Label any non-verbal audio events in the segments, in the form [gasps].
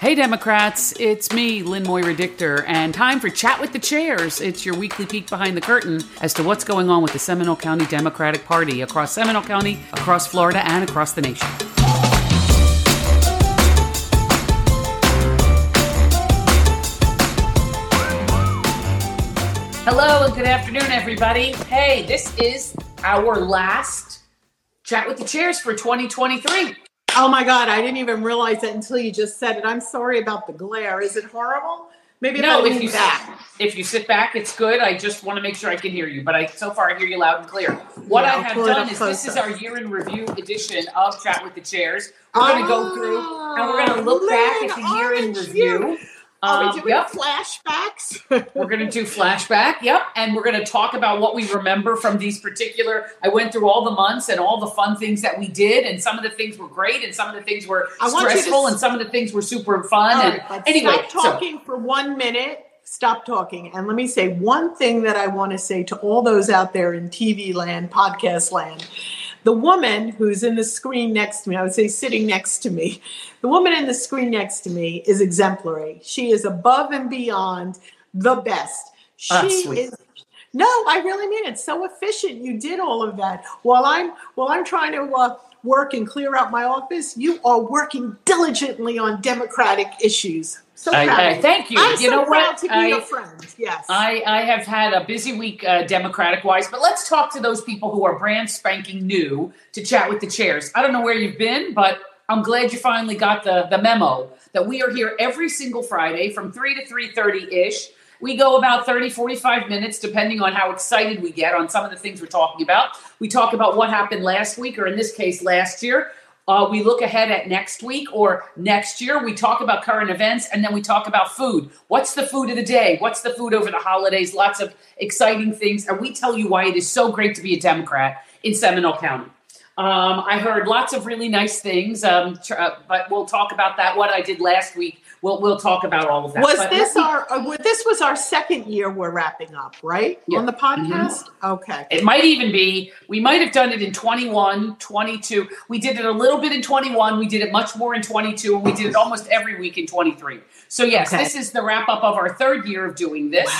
Hey, Democrats, it's me, Lynn Moira Dichter, and time for Chat with the Chairs. It's your weekly peek behind the curtain as to what's going on with the Seminole County Democratic Party across Seminole County, across Florida, and across the nation. Hello and good afternoon, everybody. Hey, this is our last Chat with the Chairs for 2023. Oh my God, I didn't even realize it until you just said it. I'm sorry about the glare. Is it horrible? Maybe No, if if you back. if you sit back, it's good. I just want to make sure I can hear you, but I so far I hear you loud and clear. What Yeah, I have done is this is our year in review edition of Chat with the Chairs. We're going to go through ah, and we're going to look back at the year in review. Are Um, we doing yep, flashbacks? [laughs] we're going to do flashback. Yep, and we're going to talk about what we remember from these particular. I went through all the months and all the fun things that we did, and some of the things were great, and some of the things were I you to stressful, and some of the things were super fun. All and right, anyway, stop so- talking for one minute. Stop talking. And let me say one thing that I want to say to all those out there in TV land, podcast land. The woman who's in the screen next to me, I would say sitting next to me, the woman in the screen next to me is exemplary. She is above and beyond the best. She Ah, sweet. is no, I really mean it. So efficient. You did all of that while I'm while I'm trying to uh, work and clear out my office. You are working diligently on democratic issues. So I- I thank you. I'm You so know proud what? to be I- your friend. Yes. I, I have had a busy week, uh, Democratic wise, but let's talk to those people who are brand spanking new to chat with the chairs. I don't know where you've been, but I'm glad you finally got the, the memo that we are here every single Friday from 3 to 3.30 ish. We go about 30, 45 minutes, depending on how excited we get on some of the things we're talking about. We talk about what happened last week, or in this case, last year. Uh, we look ahead at next week or next year. We talk about current events and then we talk about food. What's the food of the day? What's the food over the holidays? Lots of exciting things. And we tell you why it is so great to be a Democrat in Seminole County. Um, I heard lots of really nice things, um, tr- uh, but we'll talk about that. What I did last week, we'll we'll talk about all of that. was But this me- our uh, this was our second year we're wrapping up, right? Yeah. On the podcast? Okay. It might even be, we might have done it in 21, 22. We did it a little bit in 21. We did it much more in 22, and we did it almost every week in 23. So, yes, Okay. this is the wrap up of our third year of doing this.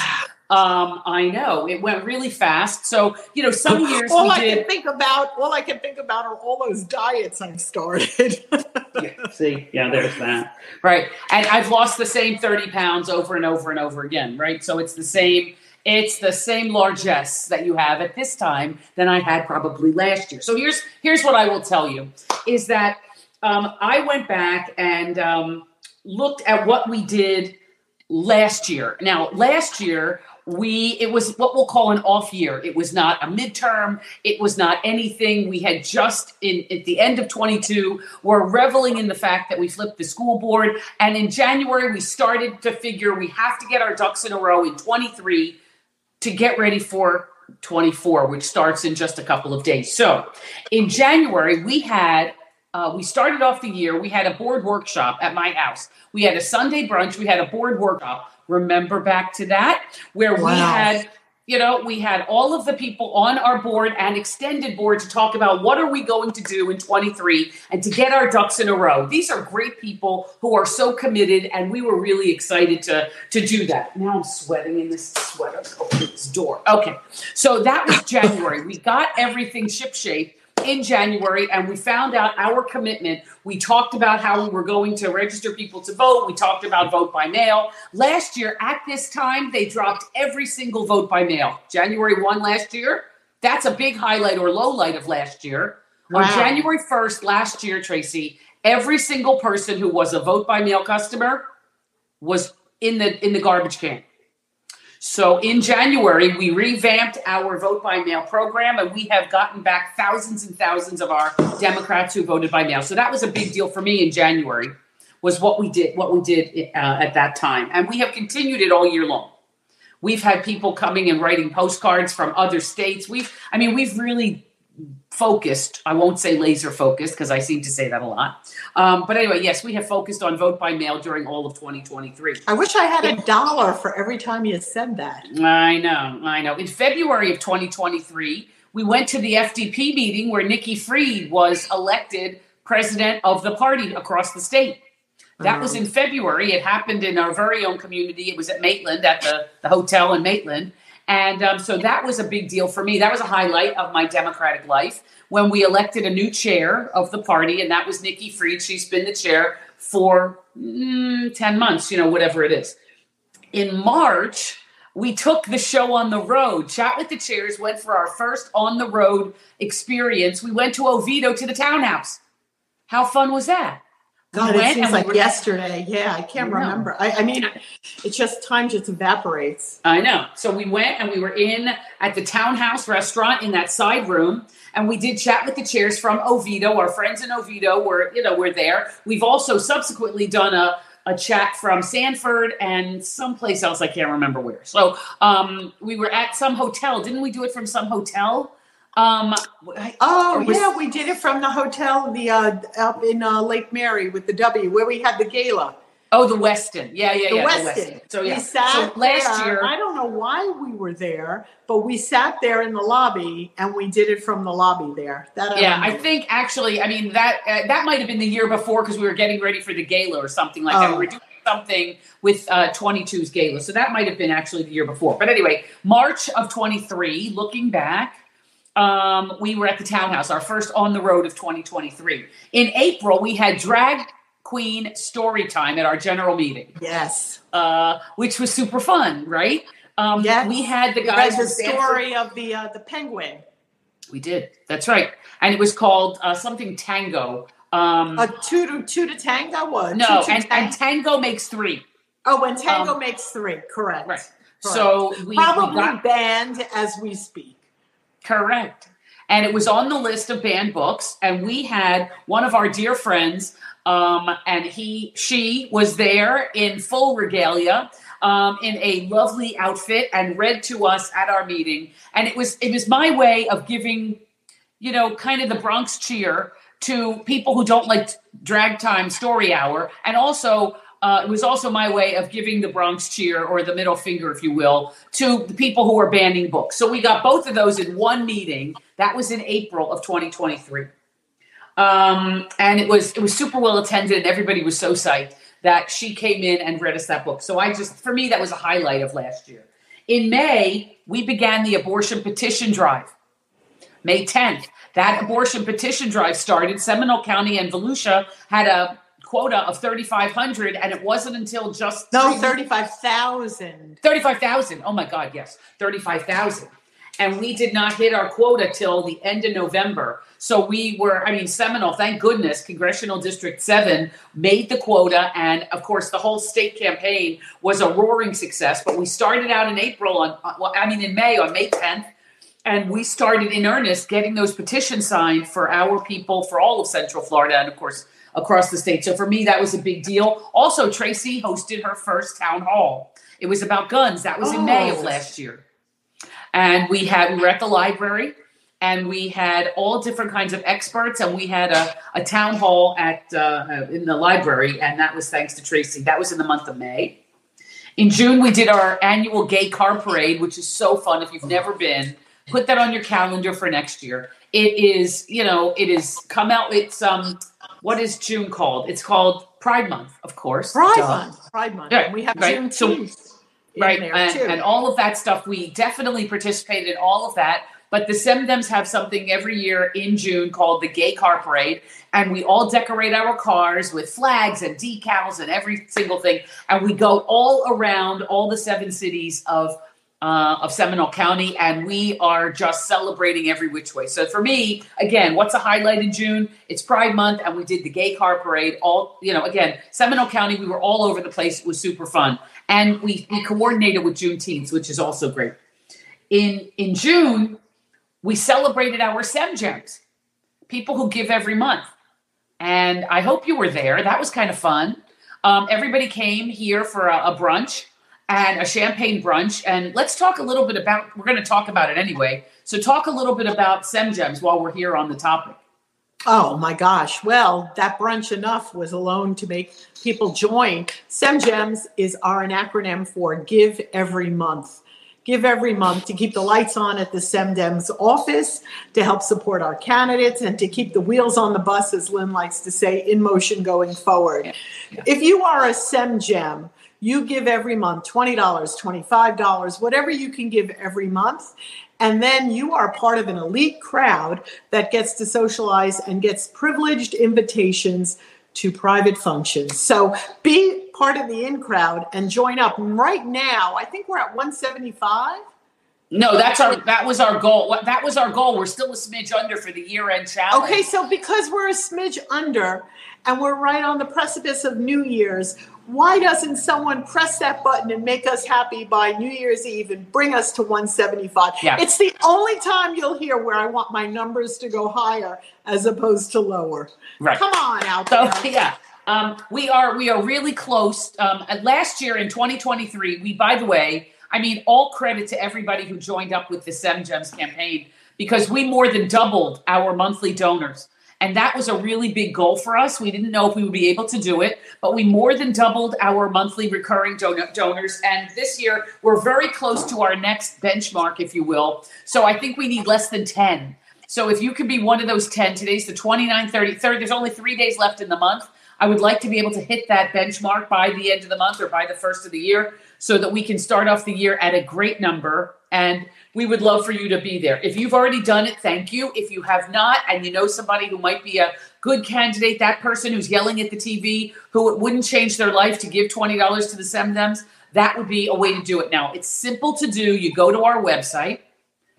Um, I know it went really fast. So, you know, some [laughs] years all we I did. can think about, all I can think about are all those diets I've started. Yeah, see, yeah, there's that. Right. And I've lost the same 30 pounds over and over and over again, right? So it's the same, it's the same largesse that you have at this time than I had probably last year. So here's here's what I will tell you is that um, I went back and um, looked at what we did last year. Now, last year we it was what we'll call an off year. It was not a midterm. It was not anything. We had just in at the end of 22 were reveling in the fact that we flipped the school board and in January we started to figure we have to get our ducks in a row in 23 to get ready for 24 which starts in just a couple of days. So, in January we had uh, we started off the year. We had a board workshop at my house. We had a Sunday brunch. We had a board workshop. Remember back to that, where we had, you know, we had all of the people on our board and extended board to talk about what are we going to do in 23 and to get our ducks in a row. These are great people who are so committed, and we were really excited to to do that. Now I'm sweating in this sweater. Open this door. Okay, so that was January. we got everything shipshape in January and we found out our commitment. We talked about how we were going to register people to vote. We talked about vote by mail. Last year at this time, they dropped every single vote by mail. January 1 last year, that's a big highlight or low light of last year. On January 1st last year, Tracy, every single person who was a vote by mail customer was in the in the garbage can. So in January, we revamped our vote by mail program, and we have gotten back thousands and thousands of our Democrats who voted by mail. So that was a big deal for me in January. Was what we did, what we did uh, at that time, and we have continued it all year long. We've had people coming and writing postcards from other states. We've, I mean, we've really focused. I won't say laser focused because I seem to say that a lot. Um, but anyway, yes, we have focused on vote by mail during all of 2023. I wish I had a dollar for every time you said that. I know, I know. In February of 2023, we went to the FDP meeting where Nikki Fried was elected president of the party across the state. That was in February. It happened in our very own community. It was at Maitland, at the, the hotel in Maitland. And um, so that was a big deal for me. That was a highlight of my Democratic life when we elected a new chair of the party, and that was Nikki Fried. She's been the chair for mm, 10 months, you know, whatever it is. In March, we took the show on the road. Chat with the Chairs went for our first on the road experience. We went to Oviedo to the townhouse. How fun was that? God, it seems like yesterday. Yeah, I can't I remember. I, I, mean, it's just time just evaporates. I know. So we went and we were in at the Townhouse restaurant in that side room, and we did chat with the chairs from Oviedo. Our friends in Oviedo were, you know, were there. We've also subsequently done a a chat from Sanford and someplace else. I can't remember where. So um, we were at some hotel. Didn't we do it from some hotel? Um, oh was, yeah, we did it from the hotel, the uh, up in uh, Lake Mary with the W, where we had the gala. Oh, the Westin. Yeah, yeah, the yeah. Westin. The Westin. So yeah. We sat so last there. year. I don't know why we were there, but we sat there in the lobby and we did it from the lobby there. That I yeah, I think actually, I mean that uh, that might have been the year before because we were getting ready for the gala or something like oh. that. We were doing something with uh, 22's gala, so that might have been actually the year before. But anyway, March of 23. Looking back um, we were at the townhouse, our first on the road of 2023. In April, we had drag queen story time at our general meeting. Yes. Uh, which was super fun, right? Um, yes. We had the guys. the story of the uh, the penguin. We did. That's right. And it was called uh, something tango. Um, a two to two to tango was no, and, and tango makes three. Oh, when tango um, makes three, correct. Right. Correct. So we probably we got, banned as we speak. Correct. And it was on the list of banned books. And we had one of our dear friends, um, and he, she was there in full regalia. Um, in a lovely outfit and read to us at our meeting and it was it was my way of giving you know kind of the bronx cheer to people who don't like drag time story hour and also uh, it was also my way of giving the Bronx cheer or the middle finger, if you will, to the people who are banning books. So we got both of those in one meeting. That was in April of 2023. Um, and it was it was super well attended, and everybody was so psyched that she came in and read us that book. So I just, for me, that was a highlight of last year. In May, we began the abortion petition drive. May 10th, that abortion petition drive started. Seminole County and Volusia had a quota of 3,500, and it wasn't until just no 35,000. 35,000. Oh my God, yes, 35,000. And we did not hit our quota till the end of November. So we were, I mean, Seminole, thank goodness, Congressional District 7 made the quota. And of course, the whole state campaign was a roaring success. But we started out in April, on, uh, well, I mean, in May, on May 10th. And we started in earnest getting those petitions signed for our people, for all of Central Florida, and of course, across the state. So for me, that was a big deal. Also, Tracy hosted her first town hall. It was about guns. That was in oh. May of oh. last year. And we had we were at the library and we had all different kinds of experts and we had a, a town hall at uh, in the library and that was thanks to Tracy. That was in the month of May. In June, we did our annual gay car parade, which is so fun. If you've never been, put that on your calendar for next year. It is, you know, it is come out. It's um what is June called? It's called Pride Month, of course. Pride Duh. Month. Pride Month. Yeah, we have right. Juneteenth. So, right, and, and, all of that stuff. We definitely participated in all of that. But the Semdems have something every year in June called the Gay Car Parade, and we all decorate our cars with flags and decals and every single thing, and we go all around all the seven cities of uh, of Seminole County, and we are just celebrating every which way. So for me, again, what's a highlight in June? It's Pride Month, and we did the gay car parade. All you know, again, Seminole County, we were all over the place. It was super fun, and we we coordinated with Juneteenth, which is also great. In in June, we celebrated our Sem Gems, people who give every month, and I hope you were there. That was kind of fun. Um, everybody came here for a, a brunch and a champagne brunch. And let's talk a little bit about, we're going to talk about it anyway. So, talk a little bit about SemGems while we're here on the topic. Oh my gosh. Well, that brunch enough was alone to make people join. SemGems is our an acronym for Give Every Month. give every month to keep the lights on at the SEMDEM's office, to help support our candidates, and to keep the wheels on the bus, as Lynn likes to say, in motion going forward. Yeah. Yeah. If you are a SEMGEM, you give every month $20, $25, whatever you can give every month. And then you are part of an elite crowd that gets to socialize and gets privileged invitations to private functions. So be part of the in crowd and join up. Right now, I think we're at 175. No, that's our that was our goal. That was our goal. We're still a smidge under for the year end challenge. Okay, so because we're a smidge under and we're right on the precipice of New Year's, why doesn't someone press that button and make us happy by New Year's Eve and bring us to 175? Yeah. It's the only time you'll hear where I want my numbers to go higher as opposed to lower. Right. Come on out So yeah, um, we are we are really close. Um, last year in 2023, we by the way, I mean all credit to everybody who joined up with the Sem Gems campaign because we more than doubled our monthly donors. And that was a really big goal for us. We didn't know if we would be able to do it, but we more than doubled our monthly recurring don- donors. And this year, we're very close to our next benchmark, if you will. So I think we need less than 10. So if you could be one of those 10, today's the 29, 30, 30, there's only three days left in the month. I would like to be able to hit that benchmark by the end of the month or by the first of the year so that we can start off the year at a great number. And we would love for you to be there. If you've already done it, thank you. If you have not, and you know somebody who might be a good candidate, that person who's yelling at the TV, who it wouldn't change their life to give $20 to the SEMDEMs, that would be a way to do it. Now, it's simple to do. You go to our website,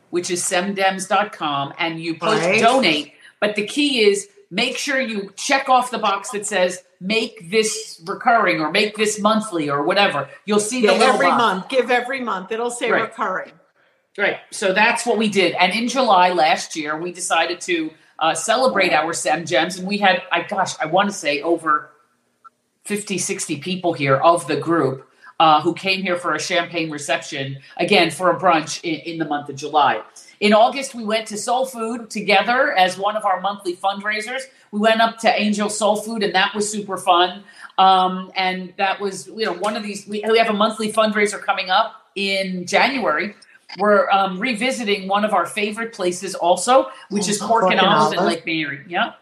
which is semdems.com, and you push Right. donate. But the key is make sure you check off the box that says make this recurring or make this monthly or whatever. You'll see the Give little every box. month. Give every month. It'll say Right. recurring. Right. So that's what we did. And in July last year, we decided to uh, celebrate our SEM gems. And we had, I gosh, I want to say over 50, 60 people here of the group uh, who came here for a champagne reception, again, for a brunch in, in the month of July. In August, we went to Soul Food together as one of our monthly fundraisers. We went up to Angel Soul Food, and that was super fun. Um, and that was, you know, one of these. We, we have a monthly fundraiser coming up in January. We're um, revisiting one of our favorite places, also, which is Cork, and and Olive in Lake Mary. Yeah.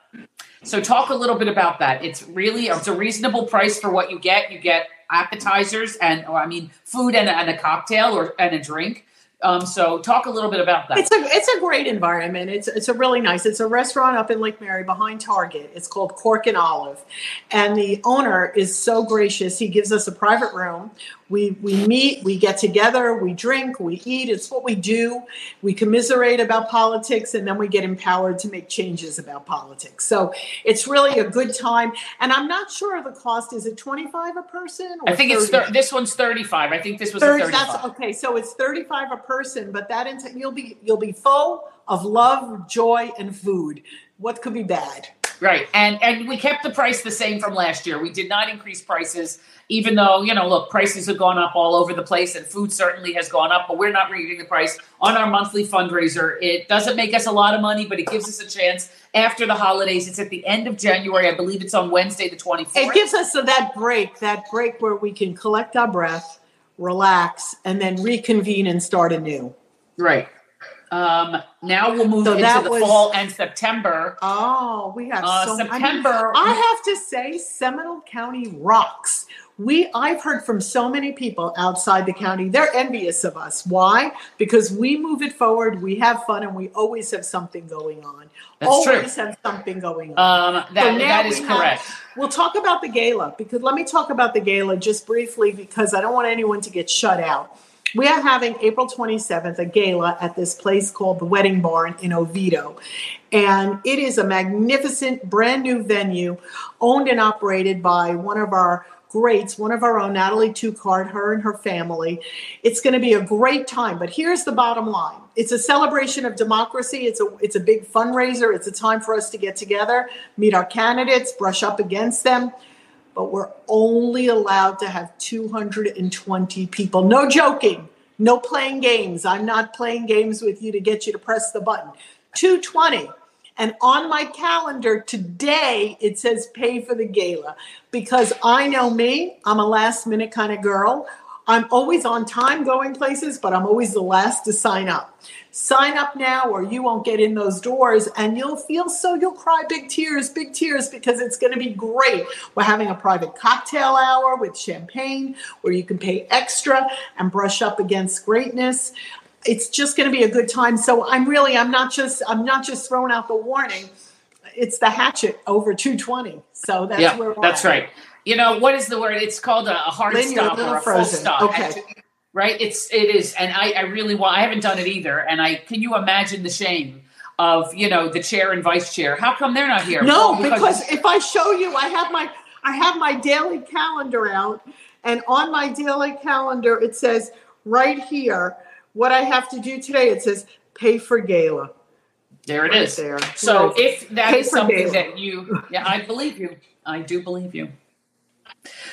So talk a little bit about that. It's really it's a reasonable price for what you get. You get appetizers and or, I mean food and a, and a cocktail or and a drink. Um, so talk a little bit about that. It's a it's a great environment. It's it's a really nice. It's a restaurant up in Lake Mary behind Target. It's called Cork and Olive, and the owner is so gracious. He gives us a private room. We we meet, we get together, we drink, we eat. It's what we do. We commiserate about politics, and then we get empowered to make changes about politics. So it's really a good time. And I'm not sure the cost. Is it twenty five a person? Or I think it's thir- this one's thirty five. I think this was a 30, thirty that's okay. So it's 35 a person, but that int- you'll be you'll be full of love, joy, and food. What could be bad? Right. And and we kept the price the same from last year. We did not increase prices, even though, you know, look, prices have gone up all over the place and food certainly has gone up, but we're not reading the price on our monthly fundraiser. It doesn't make us a lot of money, but it gives us a chance after the holidays. It's at the end of January. I believe it's on Wednesday, the 24th. It gives us that break, that break where we can collect our breath, relax, and then reconvene and start anew. right. Um, now we'll move So into the was- fall and September. Oh, we have Uh, so I mean, September. I have to say, Seminole County rocks. We I've heard from so many people outside the county. They're envious of us. Why? Because we move it forward, we have fun, and we always have something going on. That's true. always have something going on. Um, that, So that is we have- correct. We'll talk about the gala because let me talk about the gala just briefly because I don't want anyone to get shut out. We are having April 27th a gala at this place called the Wedding Barn in Oviedo. And it is a magnificent brand new venue owned and operated by one of our greats, one of our own, Natalie Tucard, her and her family. It's going to be a great time. But here's the bottom line. It's a celebration of democracy. It's a it's a big fundraiser. It's a time for us to get together, meet our candidates, brush up against them. But we're only allowed to have 220 people. No joking. No playing games. I'm not playing games with you to get you to press the button. 220. And on my calendar today, it says pay for the gala because I know me, I'm a last minute kind of girl. I'm always on time going places, but I'm always the last to sign up. Sign up now or you won't get in those doors and you'll feel so you'll cry big tears, big tears because it's going to be great. We're having a private cocktail hour with champagne where you can pay extra and brush up against greatness. It's just going to be a good time. So I'm really I'm not just I'm not just throwing out the warning. It's the hatchet over 220. So that's yeah, where that's at. right. You know what is the word? It's called a, hard Lynn, you're a stop or a full stop. Okay. Right? It's it is, and I, I really want. I haven't done it either, and I can you imagine the shame of you know the chair and vice chair? How come they're not here? No, Well, because if I show you, I have my I have my daily calendar out, and on my daily calendar it says right here what I have to do today. It says pay for gala. there it Right is. there. So Right. if that Pay is something gala. that you, yeah, I believe you. I do believe you.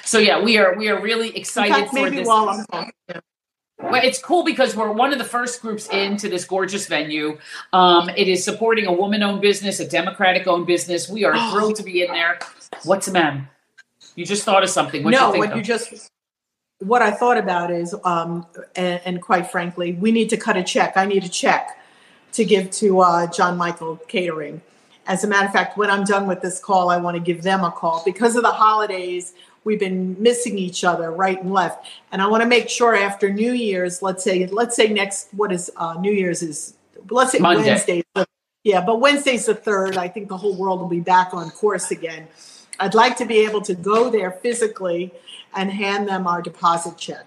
So yeah, we are we are really excited fact, for this. while I'm. Well, it's cool because we're one of the first groups into this gorgeous venue. Um, it is supporting a woman-owned business, a Democratic-owned business. We are [gasps] thrilled to be in there. What's the man? You just thought of something. What no, you think what of? you just what I thought about is, um, and, and quite frankly, we need to cut a check. I need a check to give to uh, John Michael Catering. As a matter of fact, when I'm done with this call, I want to give them a call because of the holidays. We've been missing each other right and left, and I want to make sure after New Year's, let's say, let's say next, what is uh, New Year's is, let's say Monday. Wednesday. Yeah, but Wednesday's the third. I think the whole world will be back on course again. I'd like to be able to go there physically and hand them our deposit check.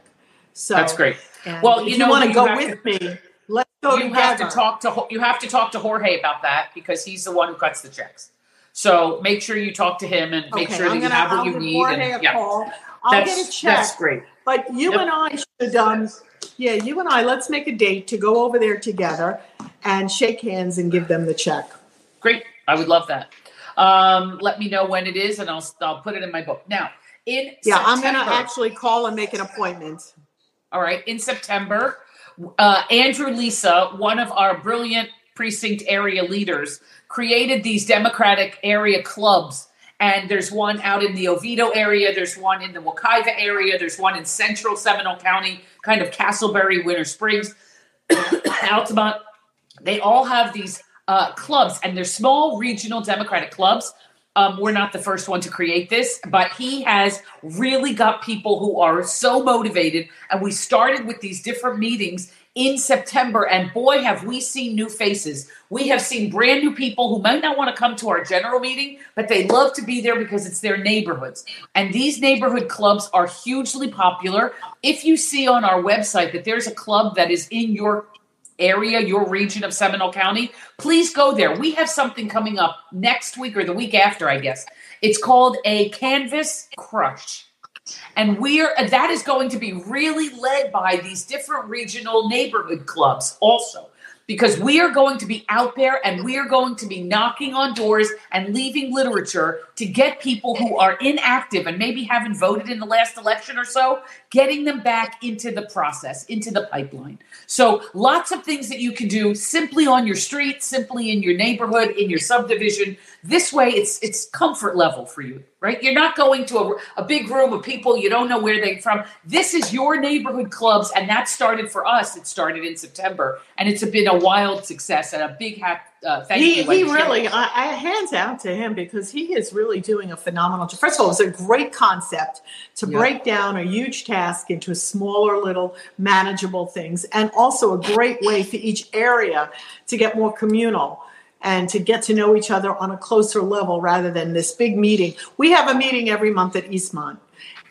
So That's great. Well, if you you, know want to go with me, let's go you together. have to talk to you have to talk to Jorge about that because he's the one who cuts the checks. So make sure you talk to him and make okay, sure that I'm you have what I'll you need. Jorge and- yeah, call. I'll that's get a check. that's great. But you Yep. and I should, um, yeah, you and I, let's make a date to go over there together and shake hands and give them the check. Great. I would love that. Um, let me know when it is, and I'll I'll put it in my book. Now, in Yeah, I'm going to actually call and make an appointment. All right, in September, uh, Andrew Lisa, one of our brilliant precinct area leaders, created these Democratic area clubs. And there's one out in the Oviedo area, there's one in the Wekiva area, there's one in central Seminole County, kind of Casselberry, Winter Springs, [coughs] Altamont. They all have these uh, clubs, and they're small regional Democratic clubs. Um, we're not the first one to create this, but he has really got people who are so motivated. And we started with these different meetings in September, and boy, have we seen new faces. We have seen brand new people who might not want to come to our general meeting, but they love to be there because it's their neighborhoods. And these neighborhood clubs are hugely popular. If you see on our website that there's a club that is in your area, your region of Seminole County, please go there. We have something coming up next week or the week after, I guess. It's called a Canvas Crush. And we're that is going to be really led by these different regional neighborhood clubs also. Because we are going to be out there and we are going to be knocking on doors and leaving literature to get people who are inactive and maybe haven't voted in the last election or so, getting them back into the process, into the pipeline. So, lots of things that you can do simply on your street, simply in your neighborhood, in your subdivision. This way, it's it's comfort level for you, right? You're not going to a, a big room of people you don't know where they're from. This is your neighborhood clubs, and that started for us. It started in September, and it's been a wild success and a big hat. Uh, thank he, you. he really, I, I hands out to him because he is really doing a phenomenal job. First of all, it's a great concept to Yeah. break down a huge task into smaller, little, manageable things, and also a great way for each area to get more communal and to get to know each other on a closer level rather than this big meeting. We have a meeting every month at Eastmont,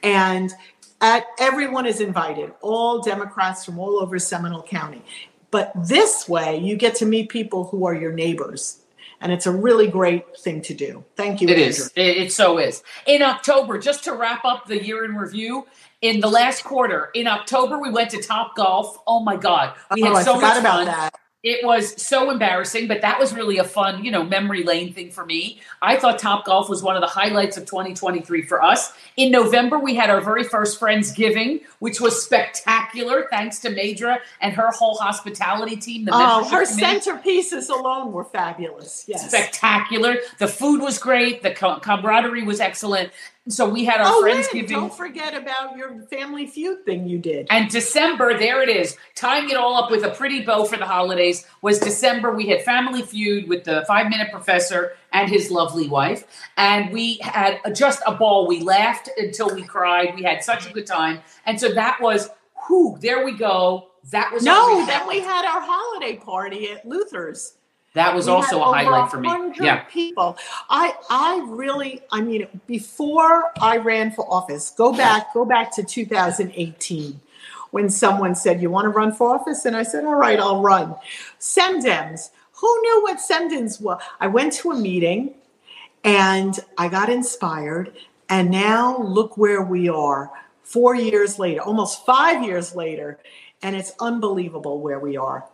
and at everyone is invited, all Democrats from all over Seminole County. But this way, you get to meet people who are your neighbors. And it's a really great thing to do. Thank you. It Andrew. is. It, it so is. In October, just to wrap up the year in review, in the last quarter, in October, we went to Top Golf. Oh my God. We oh, had I so forgot much about fun. It was so embarrassing, but that was really a fun, you know, memory lane thing for me. I thought Top Golf was one of the highlights of 2023 for us. In November, we had our very first Friendsgiving, which was spectacular, thanks to Madra and her whole hospitality team. Oh, her committee centerpieces alone were fabulous. Yes. spectacular. The food was great. The camaraderie was excellent. So we had our Oh, friends Lynn, giving. don't forget about your Family Feud thing you did. And December, there it is, tying it all up with a pretty bow for the holidays was December. We had Family Feud with the Five Minute Professor and his lovely wife, and we had just a ball. We laughed until we cried. We had such a good time, and so that was, whew, there we go. That was No, then we had our holiday party at Luther's. That was We also a highlight for me. Yeah, people. I I really I mean before I ran for office, go back go back to 2018 when someone said you want to run for office and I said all right, I'll run. Semdems. Who knew what Semdems were? I went to a meeting and I got inspired and now look where we are 4 years later, almost 5 years later and it's unbelievable where we are.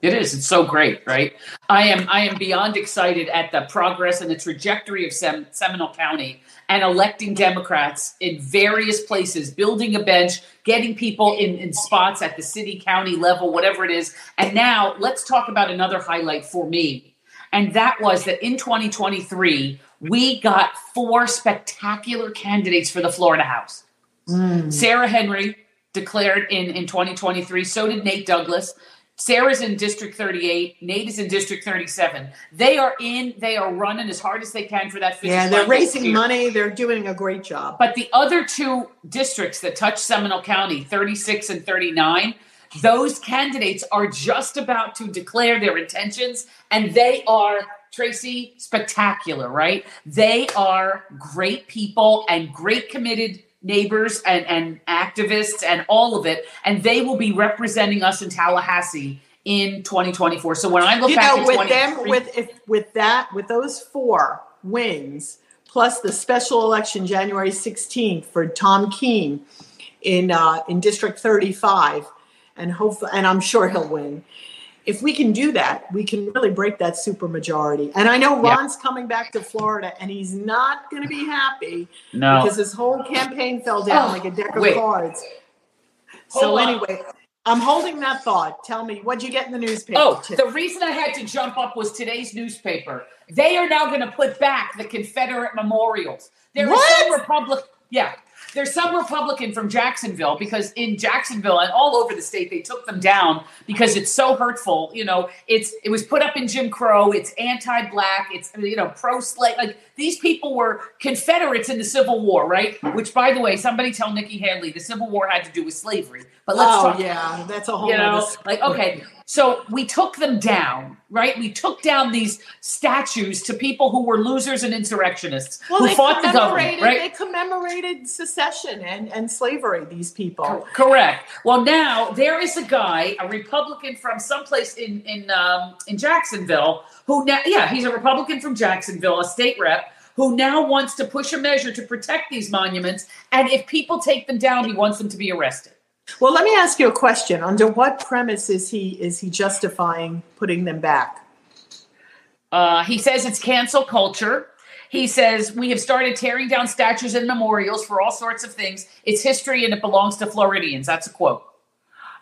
It is. It's so great, right? I am. I am beyond excited at the progress and the trajectory of Sem- Seminole County and electing Democrats in various places, building a bench, getting people in, in spots at the city, county level, whatever it is. And now let's talk about another highlight for me, and that was that in 2023 we got four spectacular candidates for the Florida House. Hmm. Sarah Henry declared in, in 2023. So did Nate Douglas. Sarah's in District 38. Nate is in District 37. They are in, they are running as hard as they can for that Yeah, they're raising money. They're doing a great job. But the other two districts that touch Seminole County, 36 and 39, those candidates are just about to declare their intentions, and they are, Tracy, spectacular, right? They are great people and great committed neighbors and, and activists and all of it, and they will be representing us in Tallahassee in 2024. So when I look you back know, at with them, with if with that, with those four wins, plus the special election January 16th for Tom Keen in uh, in District 35, and hopefully, and I'm sure he'll win. If we can do that, we can really break that supermajority. And I know Yeah. Ron's coming back to Florida, and he's not going to be happy no, because his whole campaign fell down Oh, like a deck of wait. cards. So Hold on. anyway, I'm holding that thought. Tell me, what'd you get in the newspaper? Oh, today? the reason I had to jump up was today's newspaper. They are now going to put back the Confederate memorials. There is What? some Republic, yeah. There's some Republican from Jacksonville because in Jacksonville and all over the state they took them down because it's so hurtful. You know, it's it was put up in Jim Crow. It's anti-black. It's you know pro-slave. Like these people were Confederates in the Civil War, right? Which, by the way, somebody tell Nikki Haley the Civil War had to do with slavery. But let's oh talk yeah, that's a whole. you know like okay so we took them down right we took down these statues to people who were losers and insurrectionists Well, who fought the government right They commemorated secession and and slavery. These people. Co- correct well now there is a guy a republican from someplace in in um, in jacksonville who now yeah he's a republican from jacksonville a state rep who now wants to push a measure to protect these monuments and if people take them down he wants them to be arrested Well, let me ask you a question. Under what premise is he is he justifying putting them back? Uh, he says it's cancel culture. He says we have started tearing down statues and memorials for all sorts of things. It's history and it belongs to Floridians. That's a quote.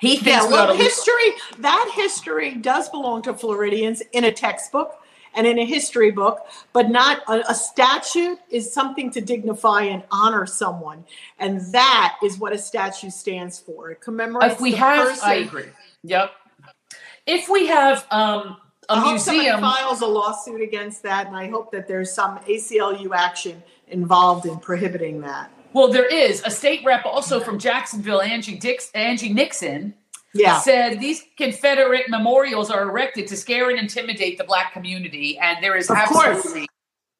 He thinks Yeah, well, history that history does belong to Floridians in a textbook and in a history book, but not a, a statute is something to dignify and honor someone, and that is what a statue stands for. It commemorates. if we the have, person. I agree. Yep. If we have um, a I museum, files a lawsuit against that, and I hope that there's some ACLU action involved in prohibiting that. well, there is a state rep also from Jacksonville, Angie Dix, Angie Nixon, Yeah. said these Confederate memorials are erected to scare and intimidate the black community, and there is Of course. absolutely,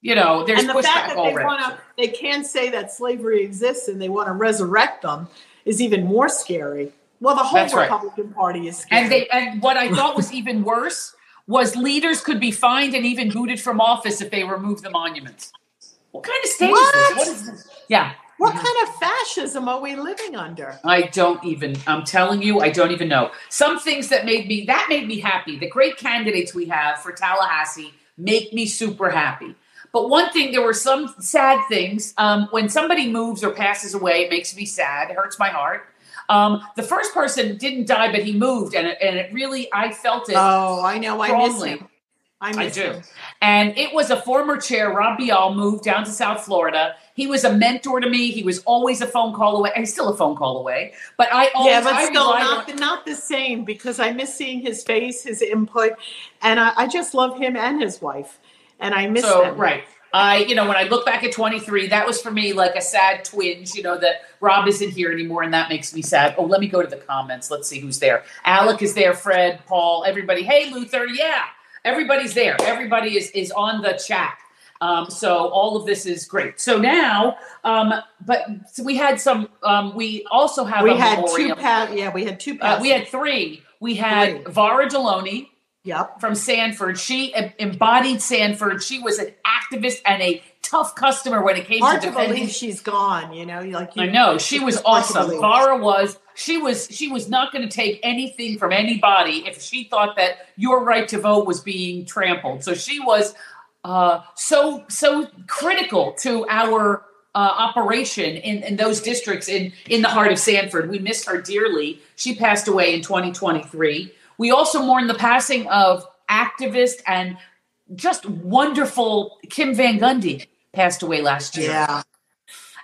you know, there's and the pushback fact that they want to, they can't say that slavery exists and they want to resurrect them is even more scary. Well, the whole That's right. Republican Party is scary. And they and what I thought was [laughs] even worse was leaders could be fined and even booted from office if they remove the monuments. What kind of state is this? What is this? Yeah. What kind of fascism are we living under? I don't even I'm telling you, I don't even know. Some things that made me that made me happy. The great candidates we have for Tallahassee make me super happy. But one thing, there were some sad things. Um, when somebody moves or passes away, it makes me sad. It hurts my heart. Um, the first person didn't die, but he moved, and it, and it really, I felt it. Oh, I know. I miss him. I I do. him. And it was a former chair, Rob Bial, moved down to South Florida. He was a mentor to me. He was always a phone call away. He's still a phone call away, but I always yeah, but I still not on- not the same because I miss seeing his face, his input, and I, I just love him and his wife, and I miss so them. right. I, you know, when I look back at 23, that was for me like a sad twinge, you know, that Rob isn't here anymore and that makes me sad. Oh, let me go to the comments. Let's see who's there. Alec is there, Fred, Paul, everybody. Hey, Luther. Yeah. Everybody's there. Everybody is is on the chat. Um, so all of this is great. So now, um, but so we had some. Um, we also have We a had two memoriam. pa- yeah, we had two uh, we had three. We had Three. Vara Deloney, yep. from Sanford. She embodied Sanford. She was an activist and a tough customer when it came Hard to to believe she's gone. You know, like you, I know she was just hard to awesome. Vara was. She was. She was not going to take anything from anybody if she thought that your right to vote was being trampled. So she was uh, so so critical to our uh, operation in, in those districts in in the heart of Sanford. We miss her dearly. She passed away in 2023. We also mourn the passing of activist and just wonderful Kim Van Gundy passed away last year. Yeah,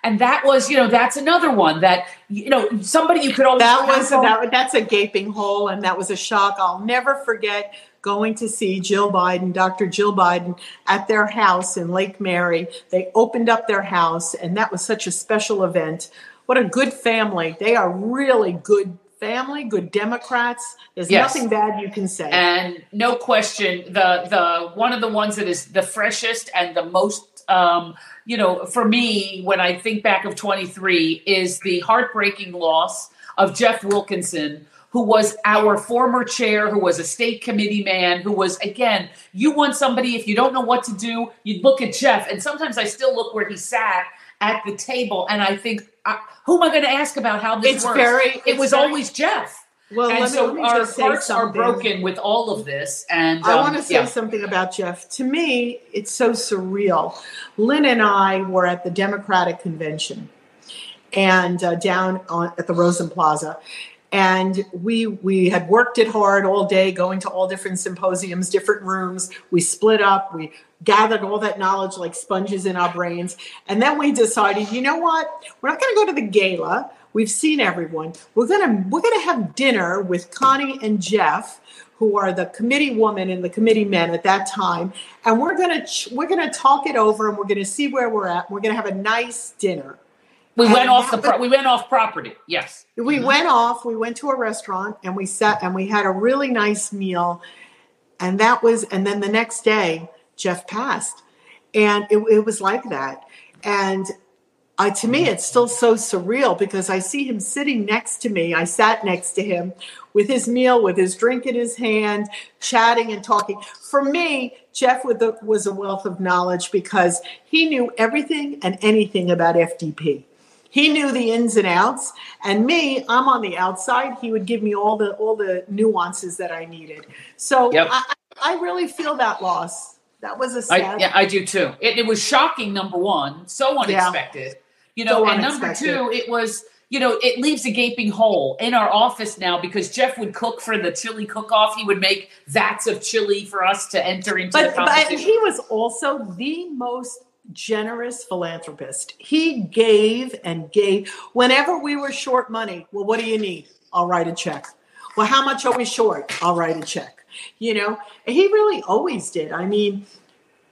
And that was, you know, that's another one that, you know, somebody you could always that was that, that's a gaping hole, and that was a shock. I'll never forget going to see Jill Biden, Dr. Jill Biden, at their house in Lake Mary. They opened up their house, and that was such a special event. What a good family! They are really good family, good Democrats. There's Yes. nothing bad you can say. and no question, the the one of the ones that is the freshest and the most, um, you know, for me when I think back of 23 is the heartbreaking loss of Jeff Wilkinson. Who was our former chair, who was a state committee man, who was, again, you want somebody, if you don't know what to do, you'd look at Jeff. And sometimes I still look where he sat at the table and I think, uh, who am I going to ask about how this works? It's works? very- it was very- always Jeff. well, and let me, me our just say hearts are broken with all of this. And I um, want to say yeah. something about Jeff. To me, it's so surreal. Lynn and I were at the Democratic convention and uh, down on, at the Rosen Plaza. And we we had worked it hard all day, going to all different symposiums, different rooms. We split up. We gathered all that knowledge like sponges in our brains, and then we decided, you know what? We're not going to go to the gala. We've seen everyone. We're gonna we're gonna have dinner with Connie and Jeff, who are the committee woman and the committee men at that time, and we're gonna ch- we're gonna talk it over and we're gonna see where we're at. We're gonna have a nice dinner. We and went off the pro- we went off property. Yes. We went off, we went to a restaurant and we sat and we had a really nice meal. And that was, and then the next day, Jeff passed. And it, it was like that. And uh, to me, it's still so surreal because I see him sitting next to me. I sat next to him with his meal, with his drink in his hand, chatting and talking. For me, Jeff was a wealth of knowledge because he knew everything and anything about FDP. He knew the ins and outs, and me, I'm on the outside. He would give me all the all the nuances that I needed. So Yep. I, I really feel that loss. That was a sad. yeah, I do too. It, it was shocking. Number one, so unexpected. yeah. You know, So and number two, it was you know it leaves a gaping hole in our office now because Jeff would cook for the chili cook-off. He would make vats of chili for us to enter into but, the but he was also the most generous philanthropist. He gave and gave whenever we were short money. Well, what do you need? I'll write a check. Well, how much are we short? I'll write a check. You know, he really always did. I mean,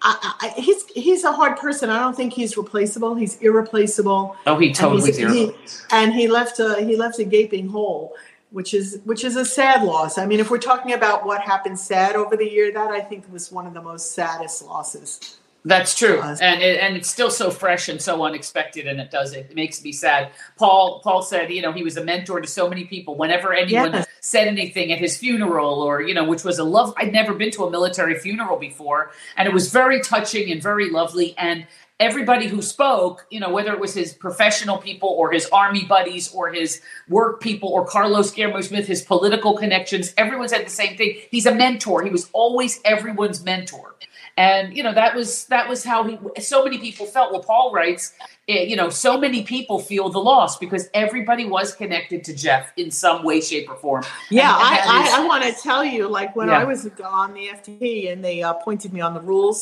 I, I, he's he's a hard person. I don't think he's replaceable. He's irreplaceable. oh, he And totally zero. he- and he left a he left a gaping hole which is which is a sad loss i mean if we're talking about what happened sad over the year that i think was one of the most saddest losses That's true, Us. and it, and it's still so fresh and so unexpected, and it does it, makes me sad. Paul Paul said, you know, he was a mentor to so many people. Whenever anyone Yes. said anything at his funeral, or you know, which was a love. I'd never been to a military funeral before, and it was very touching and very lovely. And everybody who spoke, you know, whether it was his professional people or his army buddies or his work people or Carlos Guillermo Smith, his political connections, everyone said the same thing. He's a mentor. He was always everyone's mentor and you know that was that was how he so many people felt well paul writes eh, you know so many people feel the loss because everybody was connected to jeff in some way shape or form yeah And- and i i, I want to tell you like when Yeah. i was on the FDP and they uh, appointed me on the rules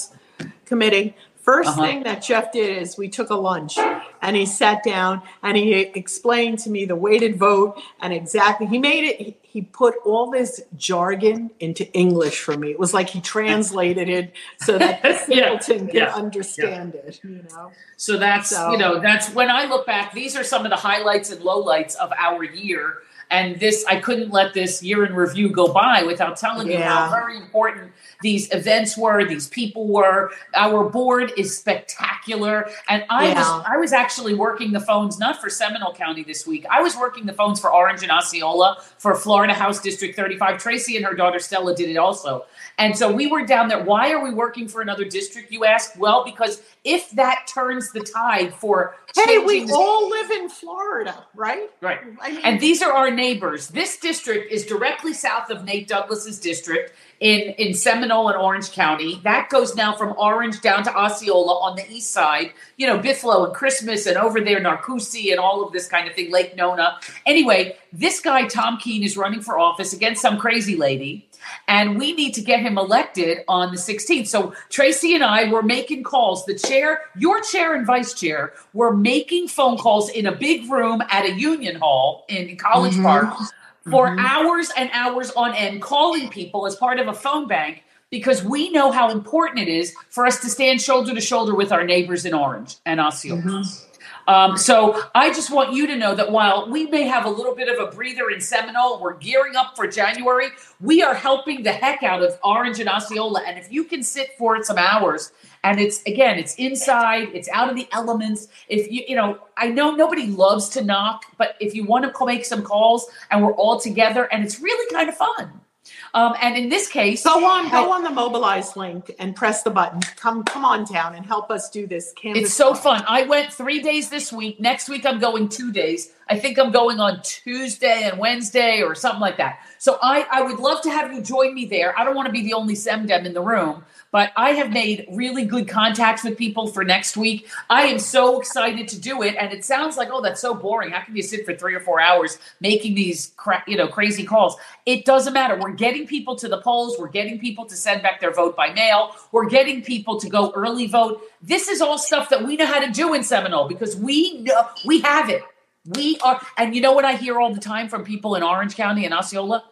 committee 1st uh-huh. thing that Jeff did is we took a lunch and he sat down and he explained to me the weighted vote and exactly he made it he put all this jargon into English for me. It was like he translated it so that [laughs] Singleton yeah, yeah, understand yeah. it, you know. So that's so, you know, that's when I look back, these are some of the highlights and lowlights of our year and this, I couldn't let this year in review go by without telling you how very important these events were, these people were. Our board is spectacular. And I yeah. was I was actually working the phones not for Seminole County this week. I was working the phones for Orange and Osceola for Florida House District 35. Tracy and her daughter Stella did it also. And so we were down there. Why are we working for another district, you ask? Well, because if that turns the tide for Hey, we the- all live in Florida, right? Right. I mean, and these are our neighbors. This district is directly south of Nate Douglas's district in, in Seminole and Orange County. That goes now from Orange down to Osceola on the east side. You know, Bithlo and Christmas and over there, Narcoossee and all of this kind of thing, Lake Nona. Anyway, this guy, Tom Keen, is running for office against some crazy lady and we need to get him elected on the 16th. So Tracy and I were making calls. The chair, your chair and vice chair, were making phone calls in a big room at a union hall in College mm-hmm. Park for mm-hmm. hours and hours on end, calling people as part of a phone bank because we know how important it is for us to stand shoulder to shoulder with our neighbors in Orange and Osceola. Mm-hmm. Um, so I just want you to know that while we may have a little bit of a breather in Seminole, we're gearing up for January. We are helping the heck out of Orange and Osceola. And if you can sit for it some hours, and it's again, it's inside, it's out of the elements. If you, you know, I know nobody loves to knock, but if you want to make some calls and we're all together, and it's really kind of fun. Um, and in this case, go on, go I, on the mobilize link and press the button. Come, come on down and help us do this. Canvas it's so fun. I went three days this week. Next week I'm going two days. I think I'm going on Tuesday and Wednesday or something like that. So I, I would love to have you join me there. I don't want to be the only SEMDEM in the room, but I have made really good contacts with people for next week. I am so excited to do it, and it sounds like oh, that's so boring. How can you sit for three or four hours making these cra- you know crazy calls? It doesn't matter. We're getting people to the polls. We're getting people to send back their vote by mail. We're getting people to go early vote. This is all stuff that we know how to do in Seminole because we know we have it. We are, and you know what I hear all the time from people in Orange County and Osceola?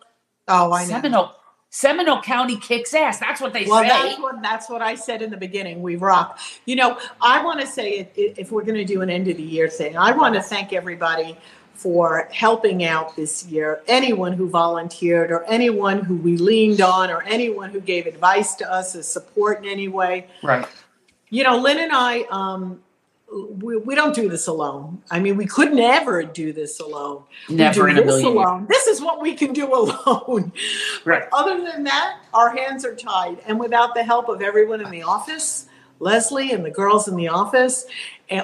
Oh, I know. Seminole Seminole County kicks ass. That's what they well, say. Well, that's what that's what I said in the beginning. We rock. You know, I want to say if we're going to do an end of the year thing, I want to thank everybody for helping out this year. Anyone who volunteered, or anyone who we leaned on, or anyone who gave advice to us as support in any way. Right. You know, Lynn and I. Um, we, we don't do this alone. I mean, we could never do this alone. Never in a million alone. Years. This is what we can do alone. Right. But other than that, our hands are tied. And without the help of everyone in the office, Leslie and the girls in the office,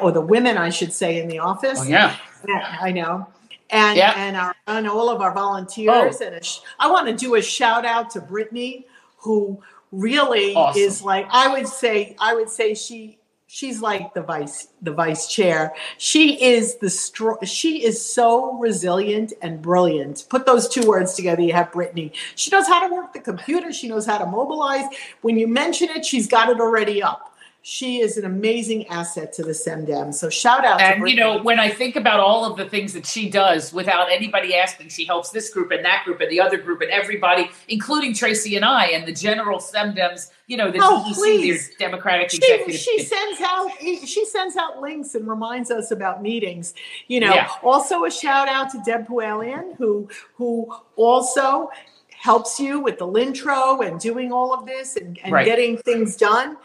or the women, I should say, in the office. Oh, yeah. I know. And, yeah. and, our, and all of our volunteers. Oh. And sh- I want to do a shout out to Brittany, who really awesome. is like, I would say, I would say she she's like the vice the vice chair. She is the stro- she is so resilient and brilliant. Put those two words together you have brittany. She knows how to work the computer. She knows how to mobilize. When you mention it she's got it already up she is an amazing asset to the SEMDEM. So shout out and, you know, when I think about all of the things that she does without anybody asking, she helps this group and that group and the other group and everybody, including Tracy and I and the general SEMDEMs, you know, the oh, DEC, their Democratic she, executive. She sends out she sends out links and reminds us about meetings. You know, yeah. also a shout out to Deb Pualian, who who also helps you with the Lintro and doing all of this and, and right. getting things done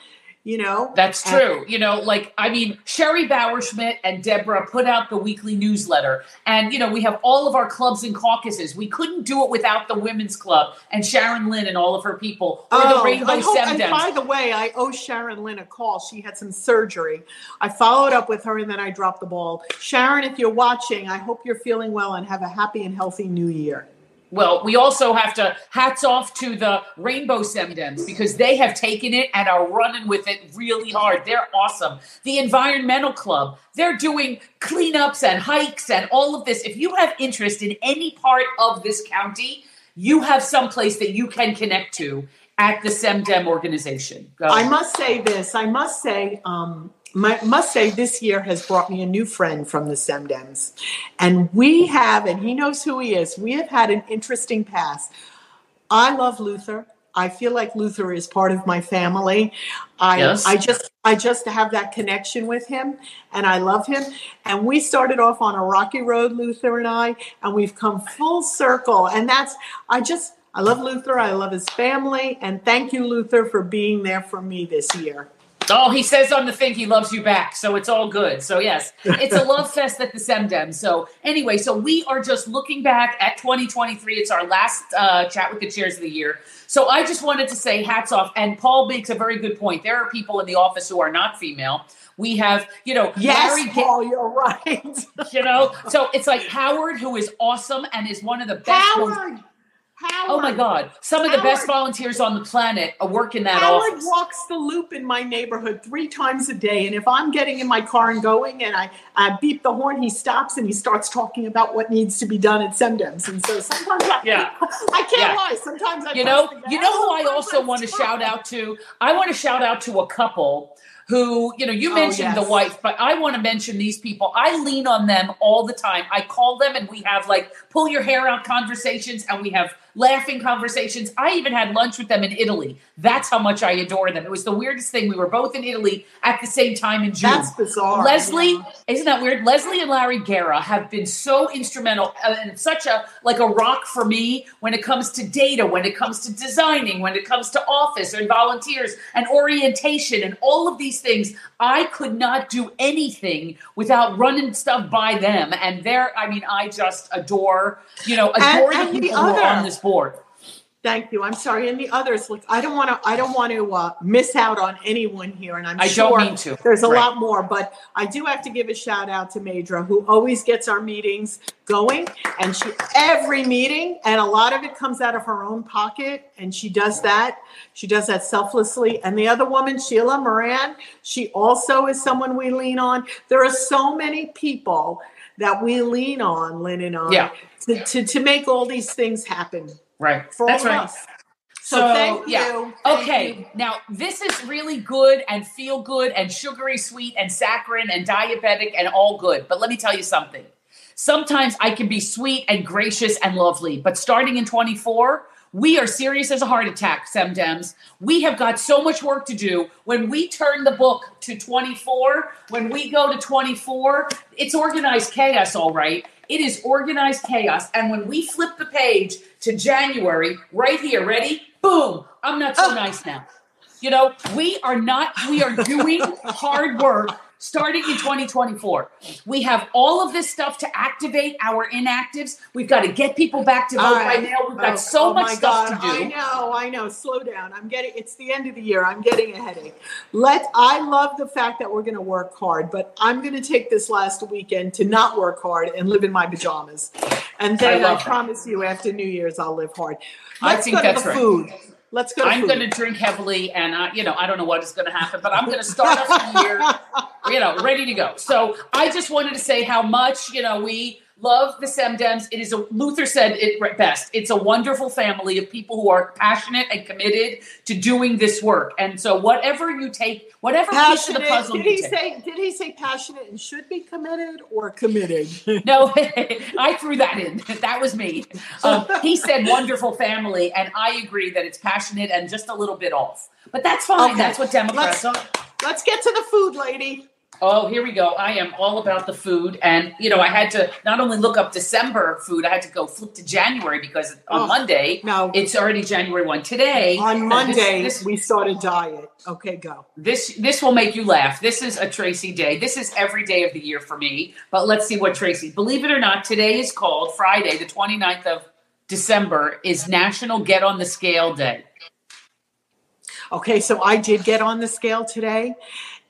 you know? That's true. And, you know like i mean sherry bauerschmidt and deborah put out the weekly newsletter. And you know we have all of our clubs and caucuses. We couldn't do it without the women's club and sharon lynn and all of her people. Or oh, the rainbow I hope, and by the way i owe sharon lynn a call. She had some surgery. I followed up with her and then i dropped the ball. Sharon if you're watching i hope you're feeling well and have a happy and healthy new year well, we also have to hats off to the Rainbow SEMDEMs because they have taken it and are running with it really hard. They're awesome. The Environmental Club, they're doing cleanups and hikes and all of this. If you have interest in any part of this county, you have some place that you can connect to at the SEMDEM organization? I must say this. I must say, um, my, must say this year has brought me a new friend from the SEMDEMs. And we have, and he knows who he is, we have had an interesting past. I love Luther. I feel like Luther is part of my family. I Yes. I just I just have that connection with him and I love him. And we started off on a rocky road, Luther and I, and we've come full circle. And that's I just I love Luther. I love his family. And thank you, Luther, for being there for me this year. Oh, he says on the thing he loves you back, so it's all good. So yes, it's a [laughs] love fest at the Semdem. So anyway, so we are just looking back at 2023. It's our last uh, chat with the chairs of the year. So I just wanted to say hats off. And Paul makes a very good point. There are people in the office who are not female. We have, you know, Yes, Larry. Paul, you're right. [laughs] you know, so it's like Howard, who is awesome and is one of the best. Howard. Howard. oh my God, some of the best volunteers on the planet work in that Howard office. walks the loop in my neighborhood three times a day. And if I'm getting in my car and going and I, I beep the horn, he stops and he starts talking about what needs to be done at Semdems. And so sometimes I, Yeah. [laughs] I can't Yeah. lie. Sometimes I you know you know who i also want to shout out to i want to shout out to a couple who you know you Oh, mentioned the wife but i want to mention these people i lean on them all the time i call them and we have like pull your hair out conversations and we have laughing conversations i even had lunch with them in italy that's how much i adore them it was the weirdest thing we were both in italy at the same time in june That's bizarre. Leslie, yeah. isn't that weird? Leslie and Larry Guerra have been so instrumental and such a like a rock for me when it comes to data, when it comes to designing, when it comes to office and volunteers and orientation and all of these things. I could not do anything without running stuff by them. And they're, I mean, I just adore, you know, adore and the the people who are other- on this board. Thank you. I'm sorry. And the others, look, I don't want to. I don't want to uh, miss out on anyone here, and I'm I sure don't mean to. there's a Right. lot more. But I do have to give a shout out to Madra, who always gets our meetings going, and she every meeting, and a lot of it comes out of her own pocket, and she does that. She does that selflessly. And the other woman, Sheila Moran, she also is someone we lean on. There are so many people that we lean on, Lynn and I, Yeah. to, to, to make all these things happen Right. for That's all right. of us. So, So, thank yeah. you. Thank Okay, you. now this is really good and feel good and sugary sweet and saccharine and diabetic and all good. But let me tell you something. Sometimes I can be sweet and gracious and lovely, but starting in 24, we are serious as a heart attack, Semdems. We have got so much work to do. When we turn the book to 24, when we go to 24, it's organized chaos, all right. It is organized chaos. And when we flip the page to January, right here, ready? Boom, I'm not so oh. nice now. You know, we are not, we are doing [laughs] hard work starting in 2024. We have all of this stuff to activate our inactives. We've got to get people back to vote All by right. mail. We've got Oh, so oh, oh much stuff God. to I know, I know. Slow down. I'm getting. It's the end of the year. I'm getting a headache. Let. I love the fact that we're going to work hard, but I'm going to take this last weekend to not work hard and live in my pajamas. And then I, that. promise you, after New Year's, I'll live hard. I Let's think go to that's the right. food. Let's go. I'm going to drink heavily, and I, you know, I don't know what is going to happen, but I'm going to start off the year, you know, ready to go. So I just wanted to say how much, you know, we love the Semdems. It is a Luther said it best. It's a wonderful family of people who are passionate and committed to doing this work. And so whatever you take, whatever piece of the puzzle Did you he take. say? Did he say passionate and should be committed or committed? [laughs] [laughs] No, [laughs] I threw that in. That was me. Um, he said wonderful family, and I agree that it's passionate and just a little bit off. But that's fine. Okay. That's what Democrats Let's are. let's get to the food, lady. Oh, here we go. I am all about the food. And, you know, I had to not only look up December food, I had to go flip to January because on Oh, Monday, No, it's already January 1. Today, on this- Monday this, we start a diet. Okay, go. this, this will make you laugh. This is a Tracy day. This is every day of the year for me. But let's see what Tracy, believe it or not, today is called Friday, the 29th of December, is National Get on the Scale Day. Okay, so I did get on the scale today,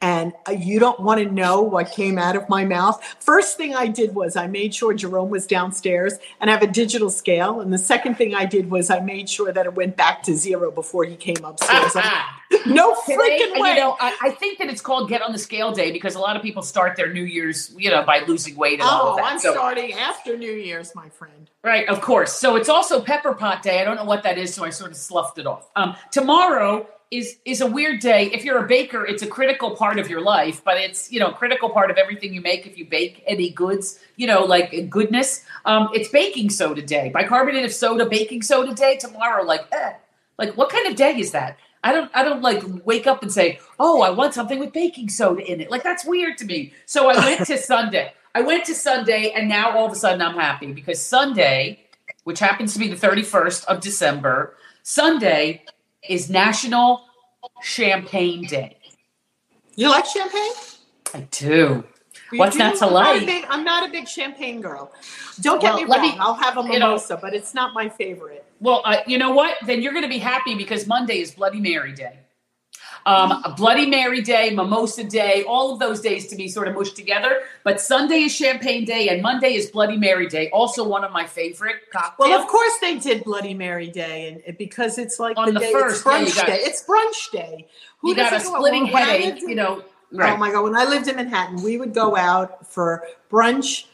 and uh, you don't want to know what came out of my mouth. First thing I did was I made sure Jerome was downstairs and I have a digital scale. And the second thing I did was I made sure that it went back to zero before he came upstairs. [laughs] no freaking way. You know, I, I, think that it's called Get on the Scale Day because a lot of people start their New Year's, you know, by losing weight and oh, all of that. I'm so, starting after New Year's, my friend. Right, of course. So it's also Pepper Pot Day. I don't know what that is, so I sort of sloughed it off. Um, tomorrow is is a weird day. If you're a baker, it's a critical part of your life, but it's you know critical part of everything you make. If you bake any goods, you know like goodness, um, it's baking soda day, bicarbonate of soda, baking soda day. Tomorrow, like, eh, like what kind of day is that? I don't I don't like wake up and say, "Oh, I want something with baking soda in it." Like that's weird to me. So I went to Sunday. I went to Sunday and now all of a sudden I'm happy because Sunday, which happens to be the 31st of December, Sunday is National Champagne Day. You like champagne? I do. You What's do? not to I'm not like? big- I'm not a big champagne girl. Don't get Well, me wrong. me- I'll have a you know- mimosa, but it's not my favorite. Well, uh, you know what? Then you're going to be happy because Monday is Bloody Mary Day. Um, Bloody Mary Day, Mimosa Day, all of those days to me sort of mushed together. But Sunday is Champagne Day and Monday is Bloody Mary Day. Also, one of my favorite cocktails. Well, of course they did Bloody Mary Day, and because it's like On the day, first, it's yeah, brunch got- day. It's brunch day. Who you got a splitting headache, in- you know. Oh my god! When I lived in Manhattan, we would go out for brunch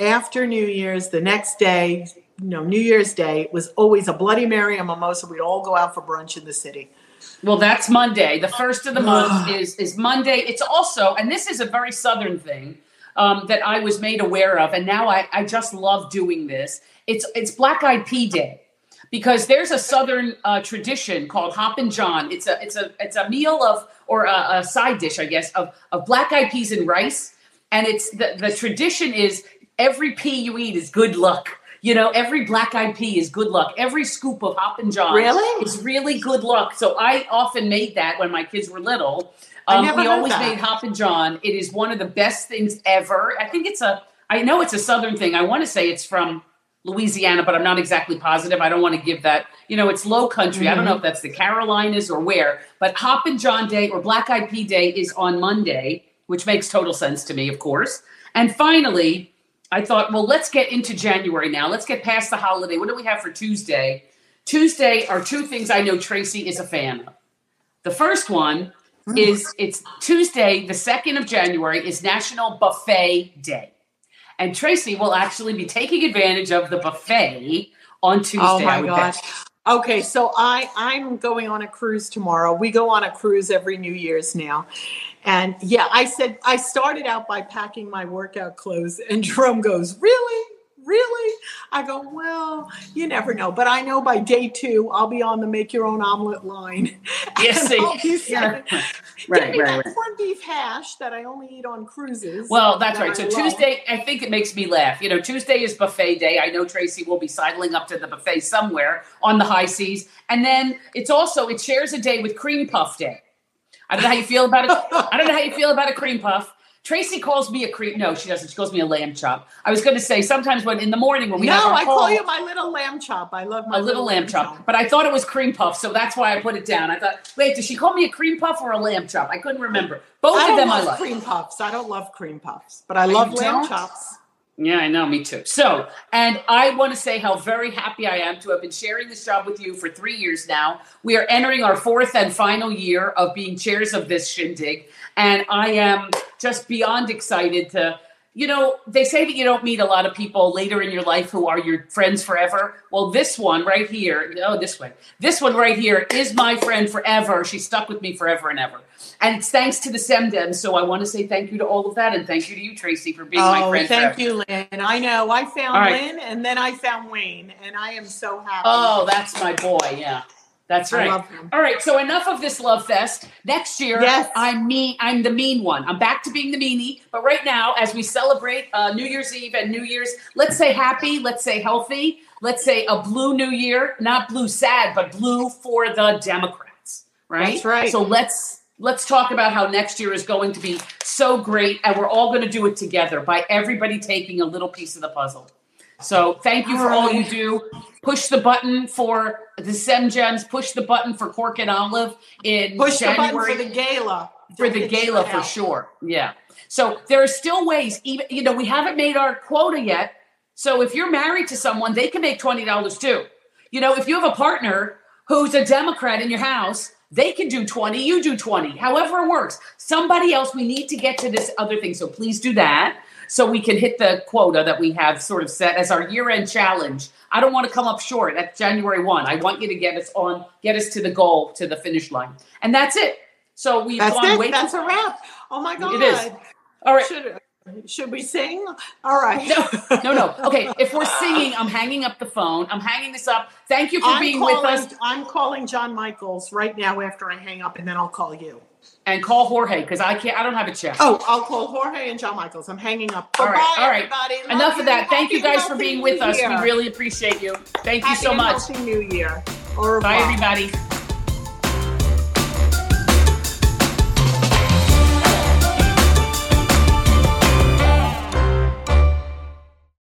after New Year's. The next day, you know, New Year's Day was always a Bloody Mary and mimosa. We'd all go out for brunch in the city. Well, that's Monday. The first of the month is is Monday. It's also, and this is a very southern thing um, that I was made aware of, and now I, I just love doing this. It's it's Black Eyed Pea Day because there's a southern uh, tradition called Hoppin' John. It's a it's a it's a meal of or a, a side dish, I guess, of of black eyed peas and rice, and it's the the tradition is every pea you eat is good luck. You know, every black eyed pea is good luck. Every scoop of Hoppin' John Really? is really good luck. So I often made that when my kids were little. Um, we always that. made Hoppin' John. It is one of the best things ever. I think it's a. I know it's a southern thing. I want to say it's from Louisiana, but I'm not exactly positive. I don't want to give that. You know, it's low country. I don't know if that's the Carolinas or where. But Hoppin' John Day or Black Eyed Pea Day is on Monday, which makes total sense to me, of course. And finally, I thought, well, let's get into January now. Let's get past the holiday. What do we have for Tuesday? Tuesday are two things I know Tracy is a fan of. The first one hmm. is it's Tuesday, the 2nd of January, is National Buffet Day. And Tracy will actually be taking advantage of the buffet on Tuesday. Oh my bet. Okay, so I I'm going on a cruise tomorrow. We go on a cruise every New Year's now. And yeah, I said I started out by packing my workout clothes and Jerome goes, "Really? Really?" I go, "Well, you never know, but I know by day 2 I'll be on the make your own omelet line." [laughs] Yes, And see. I'll be Yeah. [laughs] Right, Give right, right. corned beef hash that I only eat on cruises. Well, that's that right. So I love. Tuesday, I think it makes me laugh. You know, Tuesday is buffet day. I know Tracy will be sidling up to the buffet somewhere on the high seas. And then it's also, it shares a day with cream puff day. I don't know how you feel about it. I don't know how you feel about a cream puff. Tracy calls me a cream. No, she doesn't. She calls me a lamb chop. I was going to say sometimes when in the morning when we no, I call, you my little lamb chop. I love my a little lamb chop, but I thought it was cream puff, so that's why I put it down. I thought, wait, does she call me a cream puff or a lamb chop? I couldn't remember. Both I of them I love cream puffs. I don't love cream puffs, but I oh, love lamb don't? chops. Yeah, I know, me too. So, and I want to say how very happy I am to have been sharing this job with you for three years now. We are entering our fourth and final year of being chairs of this shindig, and I am just beyond excited to. You know, they say that you don't meet a lot of people later in your life who are your friends forever. Well, this one right here, oh, this way, this one right here is my friend forever. She stuck with me forever and ever. And it's thanks to the SEMDEM. So I want to say thank you to all of that. And thank you to you, Tracy, for being my oh, friend. Oh, thank forever. you, Lynn. I know. I found right. Lynn, and then I found Wayne, and I am so happy. Oh, that's my boy. Yeah, that's right. All right. So enough of this love fest. Next year, Yes. I'm me. I'm the mean one. I'm back to being the meanie. But right now, as we celebrate uh, New Year's Eve and New Year's, let's say happy. Let's say healthy. Let's say a blue New Year, not blue sad, but blue for the Democrats. Right. That's right. So let's let's talk about how next year is going to be so great, and we're all going to do it together by everybody taking a little piece of the puzzle. So thank you for all you do. Push the button for the Sem Gems. Push the button for Cork and Olive in Push January. the button for the gala. for the Don't gala for out. sure. Yeah. So there are still ways, even you know, we haven't made our quota yet. So if you're married to someone, they can make twenty dollars too. You know, if you have a partner who's a Democrat in your house, they can do 20, you do 20, however it works. Somebody else, we need to get to this other thing. So please do that so we can hit the quota that we have sort of set as our year-end challenge. I don't want to come up short at January 1. I want you to get us on, get us to the goal, to the finish line. And that's it. So we've That's gone it. way That's a wrap. Oh my god. It is. all right. Should should we sing? All right. No, no, no. Okay, if we're singing, I'm hanging up the phone. I'm hanging this up. Thank you for I'm being calling, with us. I'm calling John Michaels right now after I hang up, and then I'll call you. And call Jorge because I can't. I don't have a check. Oh, I'll call Jorge and John Michaels. I'm hanging up. All right, all right. everybody. Enough you. of that. Thank you guys for being with us. We really appreciate you. Thank you Happy so much. healthy New Year. Au revoir. Bye, everybody.